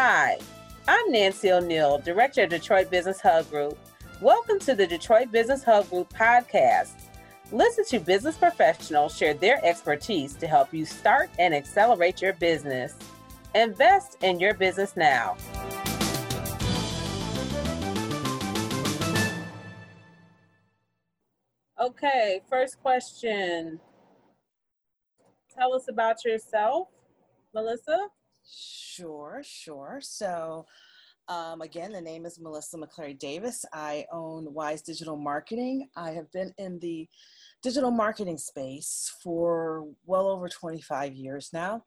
Hi, I'm Nancy O'Neill, Director of Detroit Business Hub Group. Welcome to the Detroit Business Hub Group podcast. Listen to business professionals share their expertise to help you start and accelerate your business. Invest in your business now. Okay, first question. Tell us about yourself, Melissa. Sure, sure. So, um, again, the name is Melissa McClary Davis. I own Wise Digital Marketing. I have been in the digital marketing space for well over 25 years now.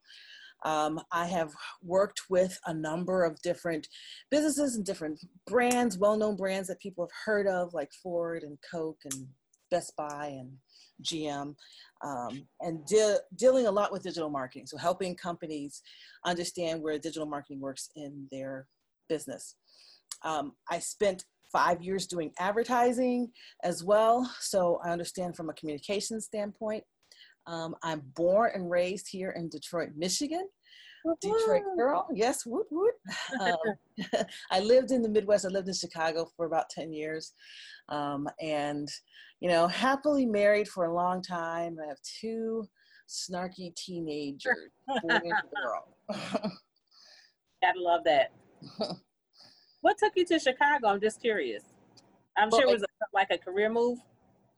Um, I have worked with a number of different businesses and different brands, well known brands that people have heard of, like Ford and Coke and Best Buy and GM, um, and de- dealing a lot with digital marketing. So, helping companies understand where digital marketing works in their business. Um, I spent five years doing advertising as well, so I understand from a communication standpoint. Um, I'm born and raised here in Detroit, Michigan. Detroit girl, yes, woot. Um, I lived in the Midwest. I lived in Chicago for about 10 years. Um, and, you know, happily married for a long time. I have two snarky teenagers, boy and girl. Gotta love that. what took you to Chicago? I'm just curious. I'm well, sure it was a, like a career move.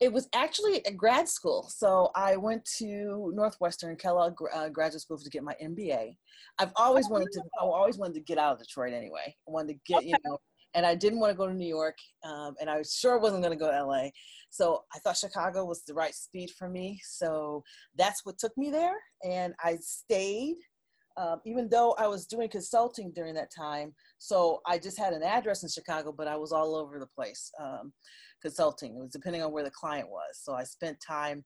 It was actually a grad school. So I went to Northwestern Kellogg uh, Graduate School to get my MBA. I've always wanted to. I always wanted to get out of Detroit anyway. I wanted to get okay. you know, and I didn't want to go to New York, um, and I sure wasn't going to go to LA. So I thought Chicago was the right speed for me. So that's what took me there, and I stayed um, even though I was doing consulting during that time. So I just had an address in Chicago, but I was all over the place um, consulting. It was depending on where the client was. So I spent time.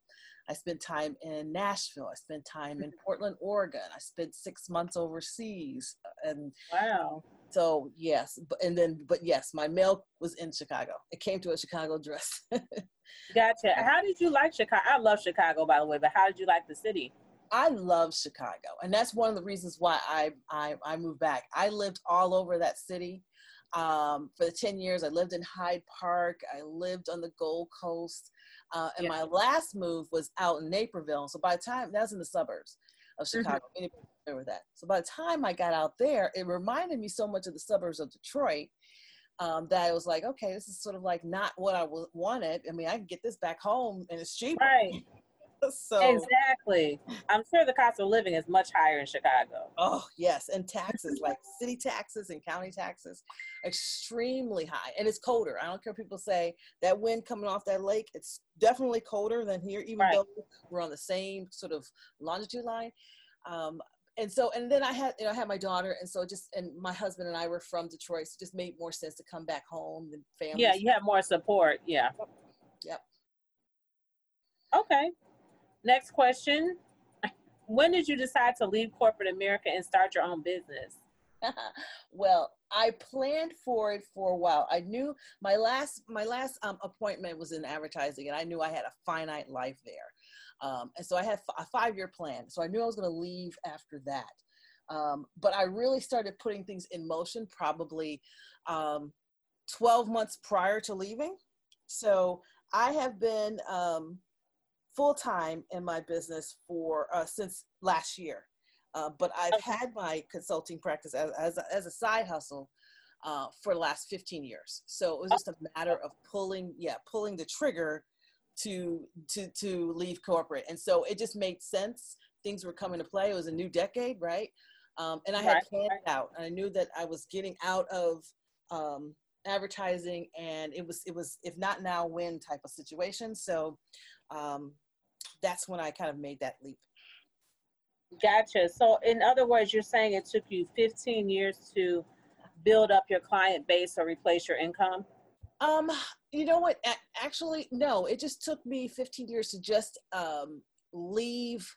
I spent time in Nashville. I spent time in Portland, Oregon. I spent six months overseas. Uh, and wow. So yes, but and then but yes, my mail was in Chicago. It came to a Chicago address. gotcha. How did you like Chicago? I love Chicago, by the way. But how did you like the city? I love Chicago, and that's one of the reasons why I I, I moved back. I lived all over that city um, for the ten years. I lived in Hyde Park. I lived on the Gold Coast, uh, and yeah. my last move was out in Naperville. So by the time that's in the suburbs of mm-hmm. Chicago, mm-hmm. with that. So by the time I got out there, it reminded me so much of the suburbs of Detroit. Um, that I was like, okay, this is sort of like not what I wanted. I mean, I can get this back home and it's cheaper. Right. so exactly. I'm sure the cost of living is much higher in chicago. Oh yes and taxes like city taxes and county taxes extremely high and it's colder. I don't care people say that wind coming off that lake it's definitely colder than here even right. though we're on the same sort of longitude line. Um, and so and then i had you know i had my daughter and so just and my husband and i were from detroit so it just made more sense to come back home than family yeah you have more support yeah. Yep. okay Next question. When did you decide to leave corporate America and start your own business? well, I planned for it for a while. I knew my last my last um, appointment was in advertising, and I knew I had a finite life there. Um, and so I had a five year plan. So I knew I was going to leave after that. Um, but I really started putting things in motion probably um, 12 months prior to leaving. So I have been um, full time in my business for uh, since last year. Uh, but I've okay. had my consulting practice as, as, a, as a side hustle uh, for the last 15 years. So it was just a matter of pulling, yeah, pulling the trigger to to to leave corporate. And so it just made sense. Things were coming to play. It was a new decade, right? Um, and I had right. planned out. And I knew that I was getting out of um, advertising, and it was it was if not now, when type of situation. So um, that's when I kind of made that leap. Gotcha. So, in other words, you're saying it took you 15 years to build up your client base or replace your income? Um, you know what? Actually, no. It just took me 15 years to just um, leave.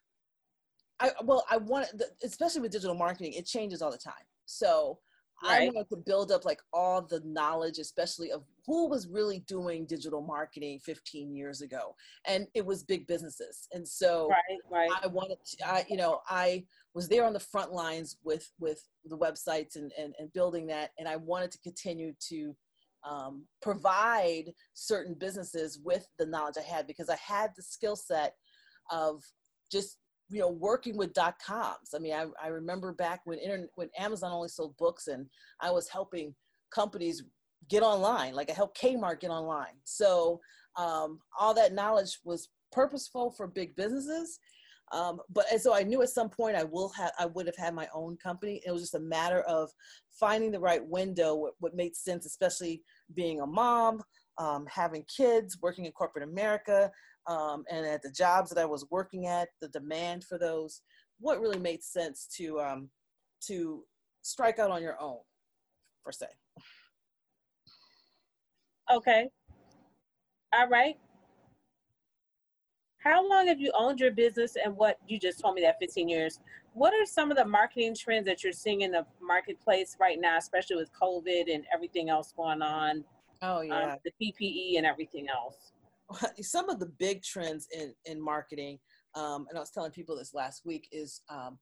I well, I wanted, especially with digital marketing, it changes all the time. So right. I wanted to build up like all the knowledge, especially of who was really doing digital marketing 15 years ago, and it was big businesses. And so right, right. I wanted, to, I you know, I was there on the front lines with with the websites and and, and building that, and I wanted to continue to um, provide certain businesses with the knowledge I had because I had the skill set of just you know working with dot coms. I mean i, I remember back when internet when amazon only sold books and i was helping companies get online like i helped kmart get online. So um, all that knowledge was purposeful for big businesses. Um, but and so i knew at some point i will have i would have had my own company. It was just a matter of finding the right window what, what made sense especially being a mom um, having kids working in corporate america um, and at the jobs that I was working at, the demand for those, what really made sense to um, to strike out on your own, per se. Okay. All right. How long have you owned your business and what you just told me that 15 years? What are some of the marketing trends that you're seeing in the marketplace right now, especially with COVID and everything else going on? Oh, um, yeah. Um, the PPE and everything else. some of the big trends in in marketing, um, and I was telling people this last week is um,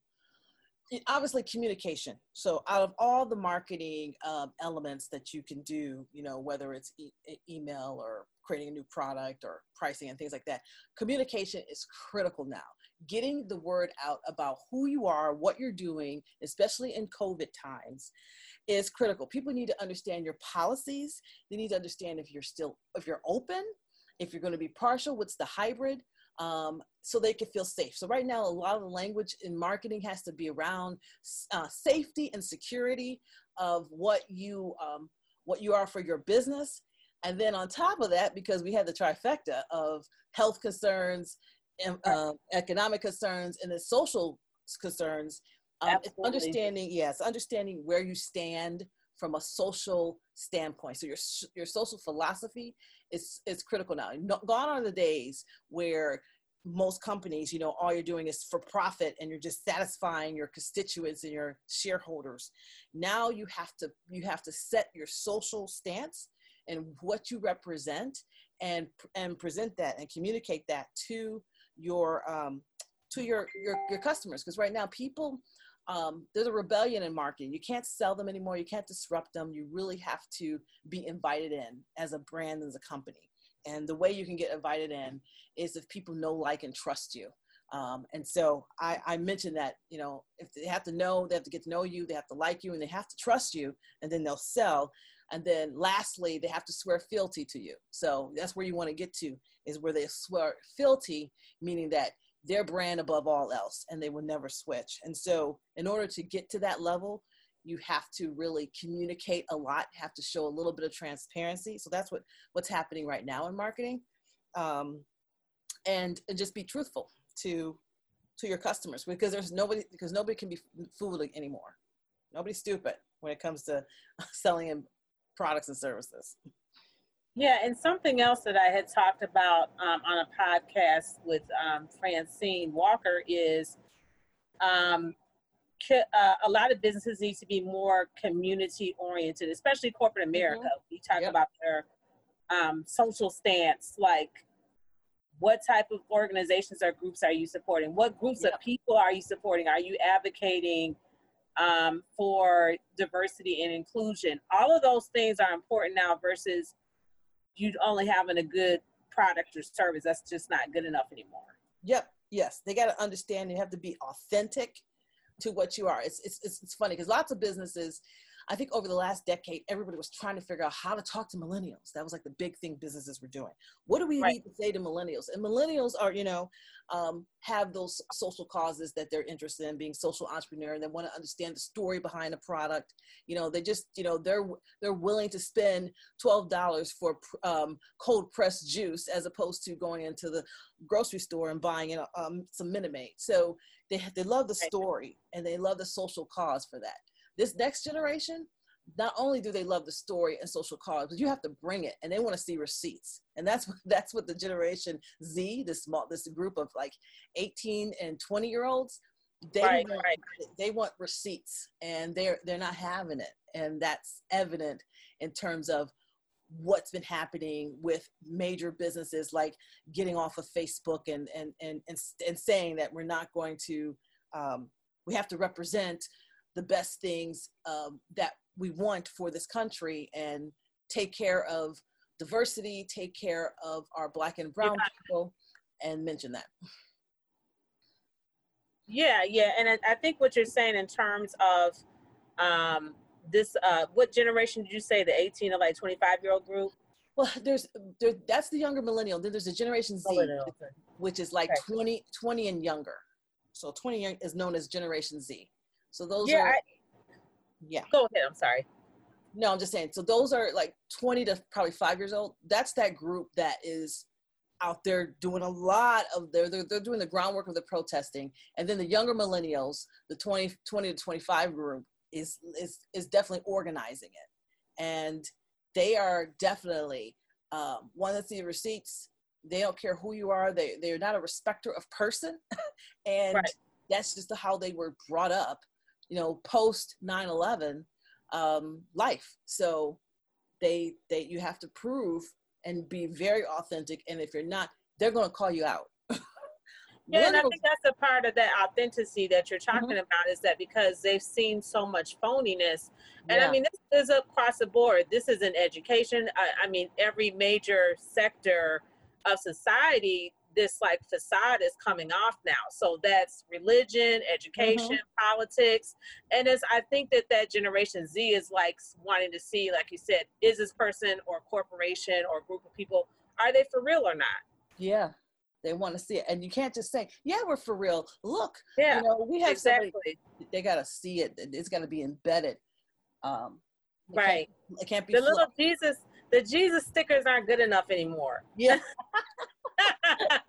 obviously communication. So out of all the marketing um, elements that you can do, you know, whether it's e- email or creating a new product or pricing and things like that, communication is critical now. Getting the word out about who you are, what you're doing, especially in COVID times, is critical. People need to understand your policies. They need to understand if you're still if you're open if you're going to be partial, what's the hybrid? Um, so they can feel safe. So right now, a lot of the language in marketing has to be around uh, safety and security of what you um, what you are for your business. And then on top of that, because we had the trifecta of health concerns, uh, economic concerns, and the social concerns, um, understanding yes, understanding where you stand from a social standpoint. So your your social philosophy is is critical now. Gone are the days where most companies, you know, all you're doing is for profit and you're just satisfying your constituents and your shareholders. Now you have to you have to set your social stance and what you represent and and present that and communicate that to your um, to your your, your customers because right now people um, there's a rebellion in marketing. You can't sell them anymore. You can't disrupt them. You really have to be invited in as a brand, as a company. And the way you can get invited in is if people know, like, and trust you. Um, and so I, I, mentioned that, you know, if they have to know, they have to get to know you, they have to like you, and they have to trust you, and then they'll sell. And then lastly, they have to swear fealty to you. So that's where you want to get to, is where they swear fealty, meaning that their brand above all else and they will never switch. And so, in order to get to that level, you have to really communicate a lot, have to show a little bit of transparency. So that's what what's happening right now in marketing, um, and and just be truthful to to your customers because there's nobody because nobody can be fooled anymore. Nobody's stupid when it comes to selling products and services. Yeah, and something else that I had talked about um, on a podcast with um, Francine Walker is um, uh, a lot of businesses need to be more community oriented, especially corporate mm-hmm. America. Mm-hmm. We talk yep. about their um, social stance, like what type of organizations or groups are you supporting? What groups yep. of people are you supporting? Are you advocating um, for diversity and inclusion? All of those things are important now versus you only having a good product or service. That's just not good enough anymore. Yep. Yes. They got to understand you have to be authentic to what you are. It's, it's, it's funny because lots of businesses I think over the last decade, everybody was trying to figure out how to talk to millennials. That was like the big thing businesses were doing. What do we right. need to say to millennials? And millennials are, you know, um, have those social causes that they're interested in, being social entrepreneur, and they want to understand the story behind a product. You know, they just, you know, they're they're willing to spend twelve dollars for um, cold pressed juice as opposed to going into the grocery store and buying um, some Minute Maid. So they they love the story and they love the social cause for that this next generation, not only do they love the story and social cause, but you have to bring it, and they want to see receipts. And that's what that's what the Generation Z, this small this group of like 18 and 20 year olds, They right, want, right. they want receipts, and they're they're not having it, and that's evident in terms of what's been happening with major businesses like getting off of Facebook and and and and, and saying that we're not going to um, we have to represent the best things um, that we want for this country and take care of diversity, take care of our black and brown yeah. people, and mention that. Yeah, yeah, and I, I think what you're saying in terms of um, this uh what generation did you say the 18 to like 25 year old group well there's there, that's the younger millennial then there's a generation z millennial. which is like okay. 20 20 and younger so 20 is known as generation z so those yeah, are I, yeah go ahead i'm sorry no i'm just saying so those are like 20 to probably five years old that's that group that is out there doing a lot of their they're, they're doing the groundwork of the protesting and then the younger millennials the 20 20 to 25 group is is is definitely organizing it, and they are definitely um, one that the receipts. They don't care who you are. They they're not a respecter of person, and right. that's just how they were brought up. You know, post 9-11 um, life. So they they you have to prove and be very authentic. And if you're not, they're going to call you out. Yeah, and I think that's a part of that authenticity that you're talking mm-hmm. about is that because they've seen so much phoniness. And yeah. I mean, this is across the board. This is in education. I, I, mean, every major sector of society, this like facade is coming off now. So that's religion, education, mm-hmm. politics. And as I think that that Generation Z is like wanting to see, like you said, is this person or corporation or group of people, are they for real or not? Yeah, they want to see it, and you can't just say, "Yeah, we're for real." Look, yeah, you know, we have exactly. Somebody, they got to see it. It's got to be embedded. Um, it right. Can't, it can't be the little Jesus. The Jesus stickers aren't good enough anymore. Yeah.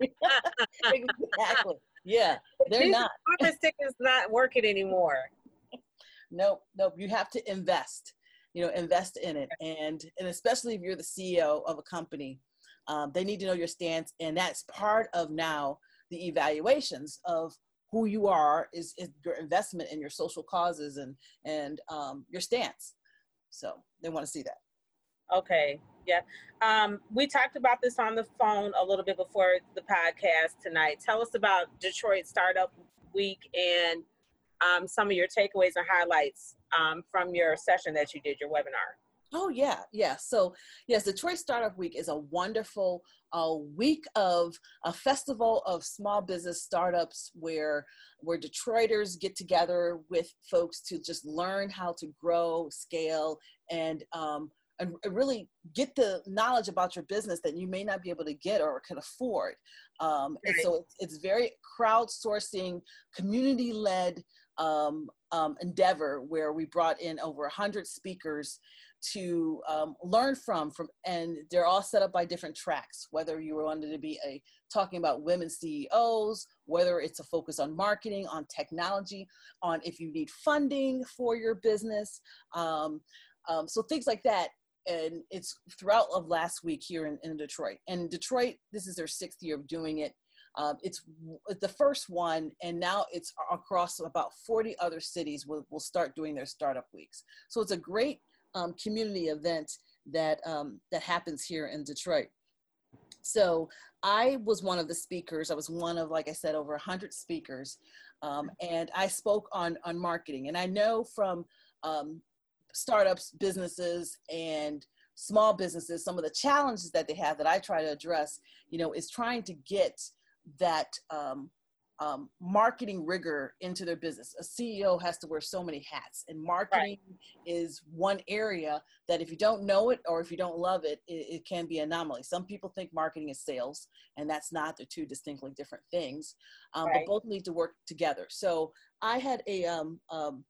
exactly. Yeah, they're Jesus not. Bumper stickers not working anymore. nope, nope. You have to invest. You know, invest in it, and and especially if you're the CEO of a company um, they need to know your stance, and that's part of now the evaluations of who you are is, is your investment in your social causes and and um, your stance. So they want to see that. Okay. Yeah. Um, we talked about this on the phone a little bit before the podcast tonight. Tell us about Detroit Startup Week and um, some of your takeaways and highlights um, from your session that you did, your webinar. Oh yeah, yeah. So yes, Detroit Startup Week is a wonderful uh, week of a festival of small business startups where where Detroiters get together with folks to just learn how to grow, scale, and um, and really get the knowledge about your business that you may not be able to get or can afford. Um, and so it's, it's very crowdsourcing, community led um, um, endeavor where we brought in over 100 speakers to um, learn from from and they're all set up by different tracks whether you wanted to be a talking about women ceos whether it's a focus on marketing on technology on if you need funding for your business um, um, so things like that and it's throughout of last week here in, in detroit and detroit this is their sixth year of doing it um, it's the first one, and now it's across about 40 other cities will, will start doing their startup weeks. So it's a great um, community event that um, that happens here in Detroit. So I was one of the speakers. I was one of, like I said, over 100 speakers, um, and I spoke on on marketing. And I know from um, startups, businesses, and small businesses, some of the challenges that they have that I try to address, you know, is trying to get that um, um, marketing rigor into their business. A CEO has to wear so many hats, and marketing right. is one area that if you don't know it or if you don't love it, it, it, can be anomaly. Some people think marketing is sales, and that's not. They're two distinctly different things, um, right. but both need to work together. So I had a um, um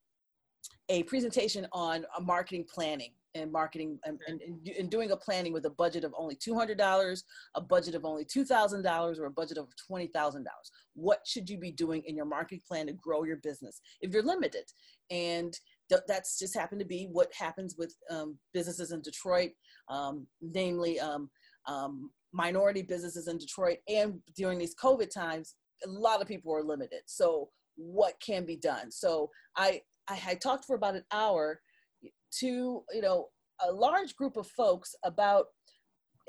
a presentation on marketing planning and marketing and, and, and, doing a planning with a budget of only $200 a budget of only $2000 or a budget of $20000 what should you be doing in your marketing plan to grow your business if you're limited? And th- that's just happened to be what happens with um, businesses in detroit um, namely um, um minority businesses in detroit and during these covid times a lot of people are limited. So what can be done. So I, I, talked for about an hour to, you know, a large group of folks about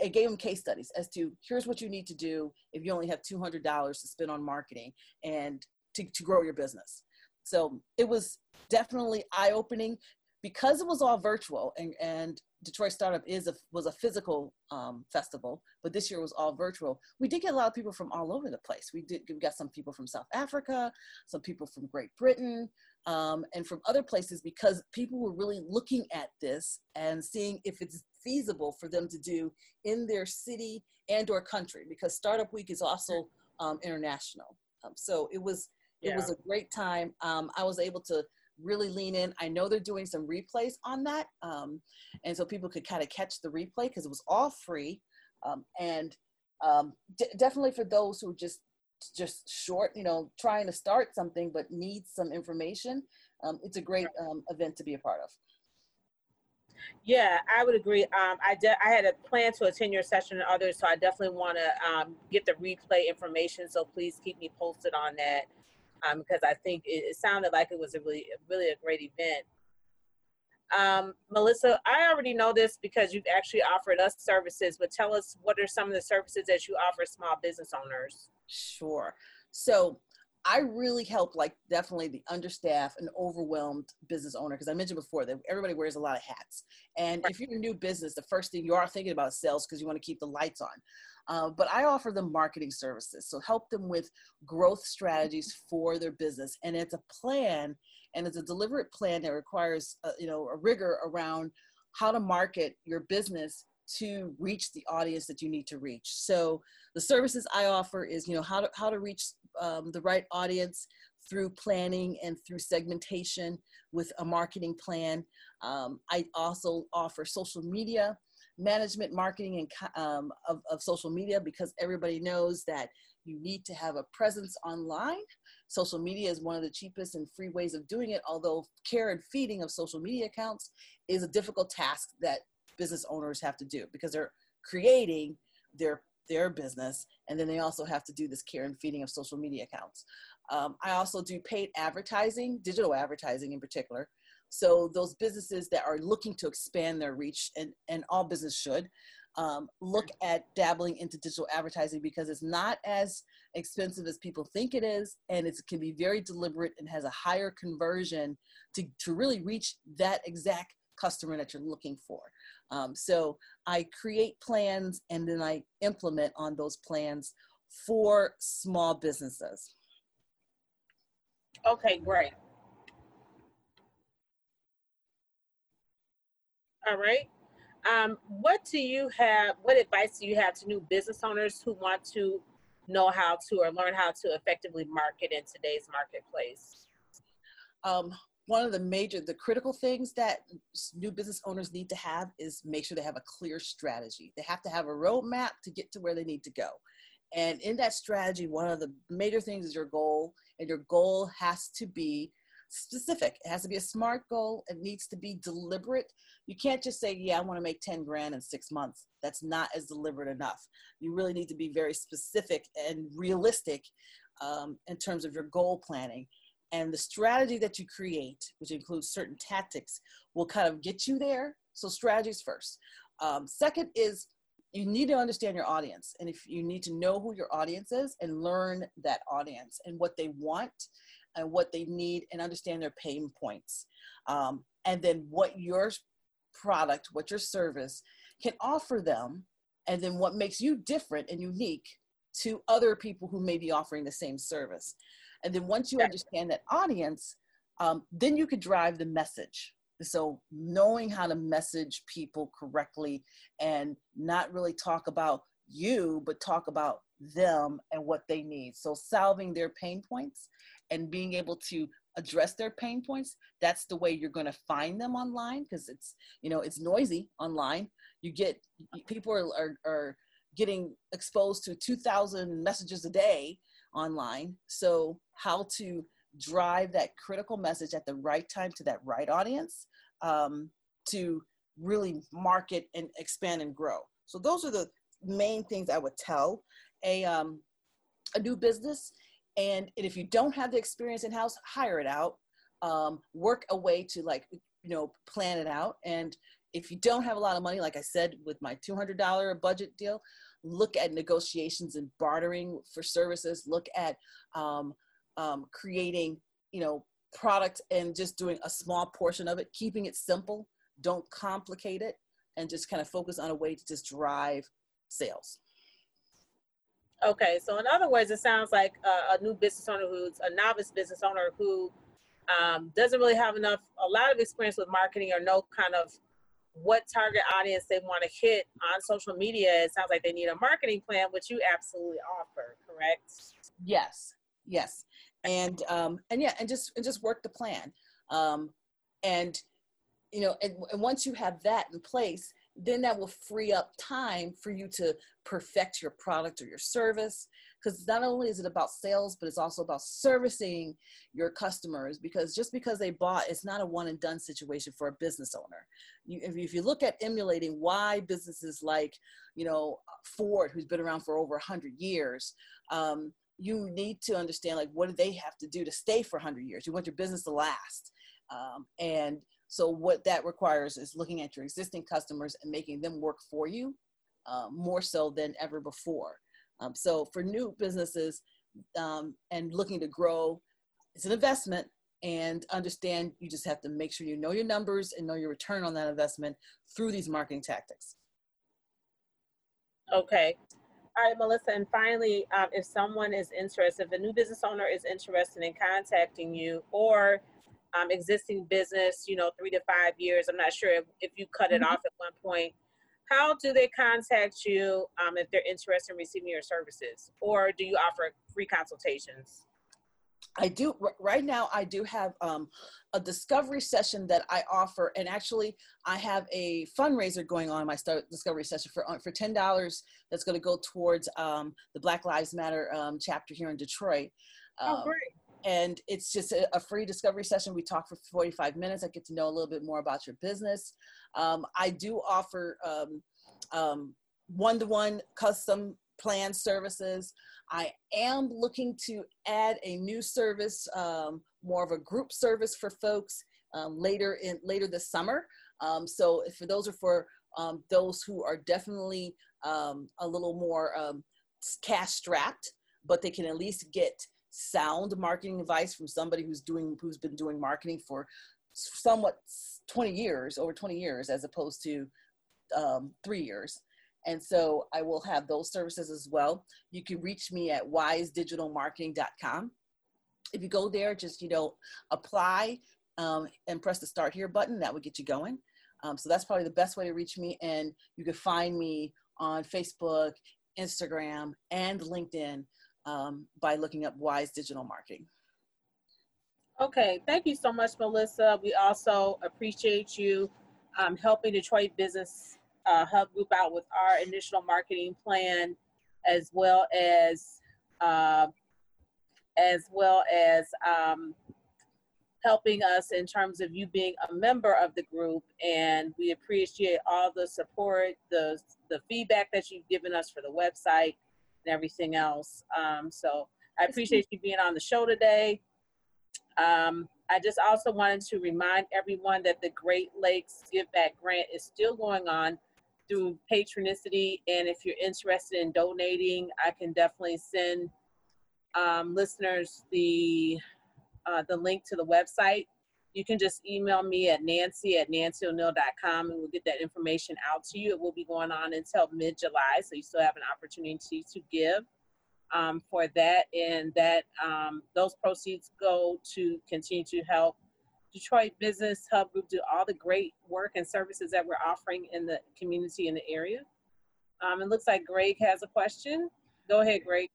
I gave them case studies as to here's what you need to do if you only have $200 to spend on marketing and to, to grow your business. So it was definitely eye opening because it was all virtual and, and Detroit Startup is a, was a physical um, festival, but this year was all virtual. We did get a lot of people from all over the place. We did we got some people from South Africa, some people from Great Britain, um, and from other places because people were really looking at this and seeing if it's feasible for them to do in their city and or country because Startup Week is also um, international. Um, so it was it yeah. was a great time. Um, I was able to really lean in. I know they're doing some replays on that, um, and so people could kind of catch the replay because it was all free, um, and um, d- definitely for those who just just short, you know, trying to start something but needs some information. Um, it's a great um, event to be a part of. Yeah, I would agree. Um, I I had a plan to attend your session and others, so I definitely want to um, get the replay information. So please keep me posted on that um, because I think it, it, sounded like it was a really, really a great event. Um, Melissa, I already know this because you've actually offered us services, but tell us what are some of the services that you offer small business owners? Sure. So I really help like definitely the understaffed and overwhelmed business owner because I mentioned before that everybody wears a lot of hats. And if you're a new business, the first thing you are thinking about sales because you want to keep the lights on. Uh, but I offer them marketing services, so help them with growth strategies for their business, and it's a plan, and it's a deliberate plan that requires uh, you know a rigor around how to market your business to reach the audience that you need to reach. So the services I offer is you know how to how to reach um, the right audience through planning and through segmentation with a marketing plan. Um, I also offer social media management, marketing, and um, of, of social media because everybody knows that you need to have a presence online. Social media is one of the cheapest and free ways of doing it, although care and feeding of social media accounts is a difficult task that business owners have to do because they're creating their their business and then they also have to do this care and feeding of social media accounts. Um, I also do paid advertising, digital advertising in particular, so those businesses that are looking to expand their reach, and, and all business should, um, look at dabbling into digital advertising because it's not as expensive as people think it is, and it can be very deliberate and has a higher conversion to, to really reach that exact customer that you're looking for. Um, so I create plans and then I implement on those plans for small businesses. Okay, great. All right. Um, what do you have? What advice do you have to new business owners who want to know how to or learn how to effectively market in today's marketplace? Um, one of the major, the critical things that new business owners need to have is make sure they have a clear strategy. They have to have a roadmap to get to where they need to go. And in that strategy, one of the major things is your goal, and your goal has to be specific. It has to be a smart goal. It needs to be deliberate. You can't just say, yeah, I want to make 10 grand in six months. That's not as deliberate enough. You really need to be very specific and realistic um, in terms of your goal planning. And the strategy that you create, which includes certain tactics, will kind of get you there. So, strategies first. Um, second is you need to understand your audience. And if you need to know who your audience is and learn that audience and what they want and what they need and understand their pain points. Um, and then what your product, what your service can offer them, and then what makes you different and unique to other people who may be offering the same service. And then once you understand that audience, um, then you could drive the message. So knowing how to message people correctly and not really talk about you, but talk about them and what they need. So solving their pain points and being able to address their pain points that's the way you're going to find them online because it's you know it's noisy online. You get people are, are, are getting exposed to 2000 messages a day online. So how to drive that critical message at the right time to that right audience um, to really market and expand and grow. So those are the main things i would tell a um, a new business and, if you don't have the experience in house, hire it out. Um, work a way to like you know plan it out. And if you don't have a lot of money, like I said, with my two hundred dollar budget deal, look at negotiations and bartering for services. Look at um, um, creating you know product and just doing a small portion of it, keeping it simple. Don't complicate it, and just kind of focus on a way to just drive sales. Okay, so in other words, it sounds like a, a new business owner who's a novice business owner who um, doesn't really have enough, a lot of experience with marketing or know kind of what target audience they want to hit on social media. It sounds like they need a marketing plan, which you absolutely offer, correct? Yes, yes, and um, and yeah, and just and just work the plan, um, and you know, and, and once you have that in place, then that will free up time for you to perfect your product or your service. Because not only is it about sales but it's also about servicing your customers because just because they bought it's not a one and done situation for a business owner. You, if, if you look at emulating why businesses like you know ford who's been around for over 100 years um, you need to understand like what do they have to do to stay for 100 years? You want your business to last. Um, and so what that requires is looking at your existing customers and making them work for you um, more so than ever before. Um, so for new businesses um, and looking to grow, it's an investment and understand you just have to make sure you know your numbers and know your return on that investment through these marketing tactics. Okay. All right, Melissa. And finally, um, if someone is interested, if a new business owner is interested in contacting you or um, existing business, you know, three to five years. I'm not sure if, if you cut it mm-hmm. off at one point. How do they contact you um, if they're interested in receiving your services? Or do you offer free consultations? I do right now. I do have um, a discovery session that I offer, and actually, I have a fundraiser going on. My start discovery session for uh, for ten dollars. That's going to go towards um, the Black Lives Matter um, chapter here in Detroit. oh, um, great! And it's just a, free discovery session. We talk for 45 minutes. I get to know a little bit more about your business. Um, I do offer um, um, one-to-one custom plan services. I am looking to add a new service, um, more of a group service for folks um, later in later this summer. Um, so for those are for those who are definitely a little more cash strapped, but they can at least get sound marketing advice from somebody who's doing who's been doing marketing for somewhat 20 years over 20 years as opposed to um, three years. And so i will have those services as well. You can reach me at wisedigitalmarketing.com if you go there just you know apply um, and press the start here button that would get you going. Um, so that's probably the best way to reach me. And you can find me on facebook instagram and linkedin um, by looking up Wise Digital Marketing. Okay, thank you so much, Melissa. We also appreciate you um, helping Detroit Business uh, Hub Group out with our initial marketing plan, as well as uh, as well as um, helping us in terms of you being a member of the group. And we appreciate all the support, the the feedback that you've given us for the website and everything else. Um, so I appreciate you being on the show today. Um, I just also wanted to remind everyone that the Great Lakes Give Back Grant is still going on through Patronicity. And if you're interested in donating, I can definitely send um, listeners the uh, the link to the website you can just email me at nancy at nancyoneal.com and we'll get that information out to you. It will be going on until mid July, so you still have an opportunity to give um, for that. And that um, those proceeds go to continue to help Detroit Business Hub Group do all the great work and services that we're offering in the community in the area. Um, it looks like Greg has a question. Go ahead, Greg.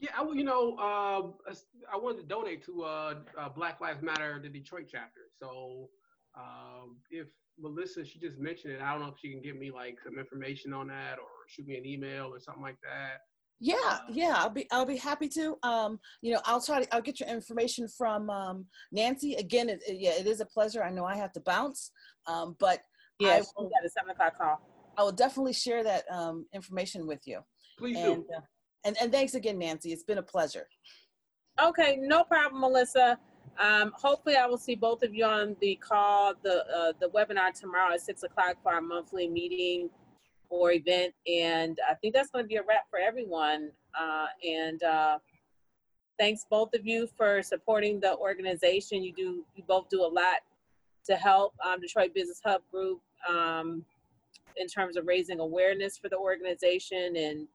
Yeah, I, you know, uh, I wanted to donate to uh, uh, Black Lives Matter, the Detroit chapter. So um, if Melissa, she just mentioned it, I don't know if she can give me like some information on that or shoot me an email or something like that. Yeah, uh, yeah, I'll be I'll be happy to. Um, you know, I'll try to I'll get your information from um, Nancy. Again, it, it, yeah, it is a pleasure. I know I have to bounce, um, but yeah, we got a seven o'clock call. I will definitely share that um, information with you. Please and, do. Uh, and, and thanks again, Nancy. It's been a pleasure. Okay, no problem, Melissa. Um, hopefully, I will see both of you on the call, the uh, the webinar tomorrow at six o'clock for our monthly meeting or event, and I think that's going to be a wrap for everyone. Uh, and uh, thanks both of you for supporting the organization. You do you both do a lot to help um, Detroit Business Hub Group um, in terms of raising awareness for the organization and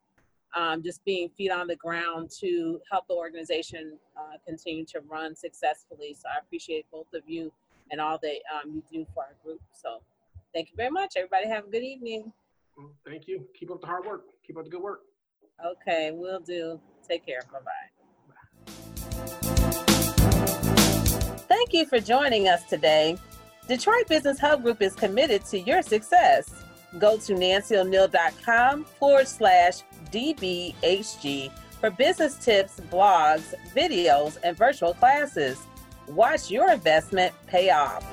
um, just being feet on the ground to help the organization uh, continue to run successfully. So I appreciate both of you and all that um, you do for our group. So thank you very much. Everybody have a good evening. Thank you. Keep up the hard work. Keep up the good work. Okay, we'll do. Take care. Bye bye. Thank you for joining us today. Detroit Business Hub Group is committed to your success. Go to nancyo'neal.com forward slash DBHG for business tips, blogs, videos, and virtual classes. Watch your investment pay off.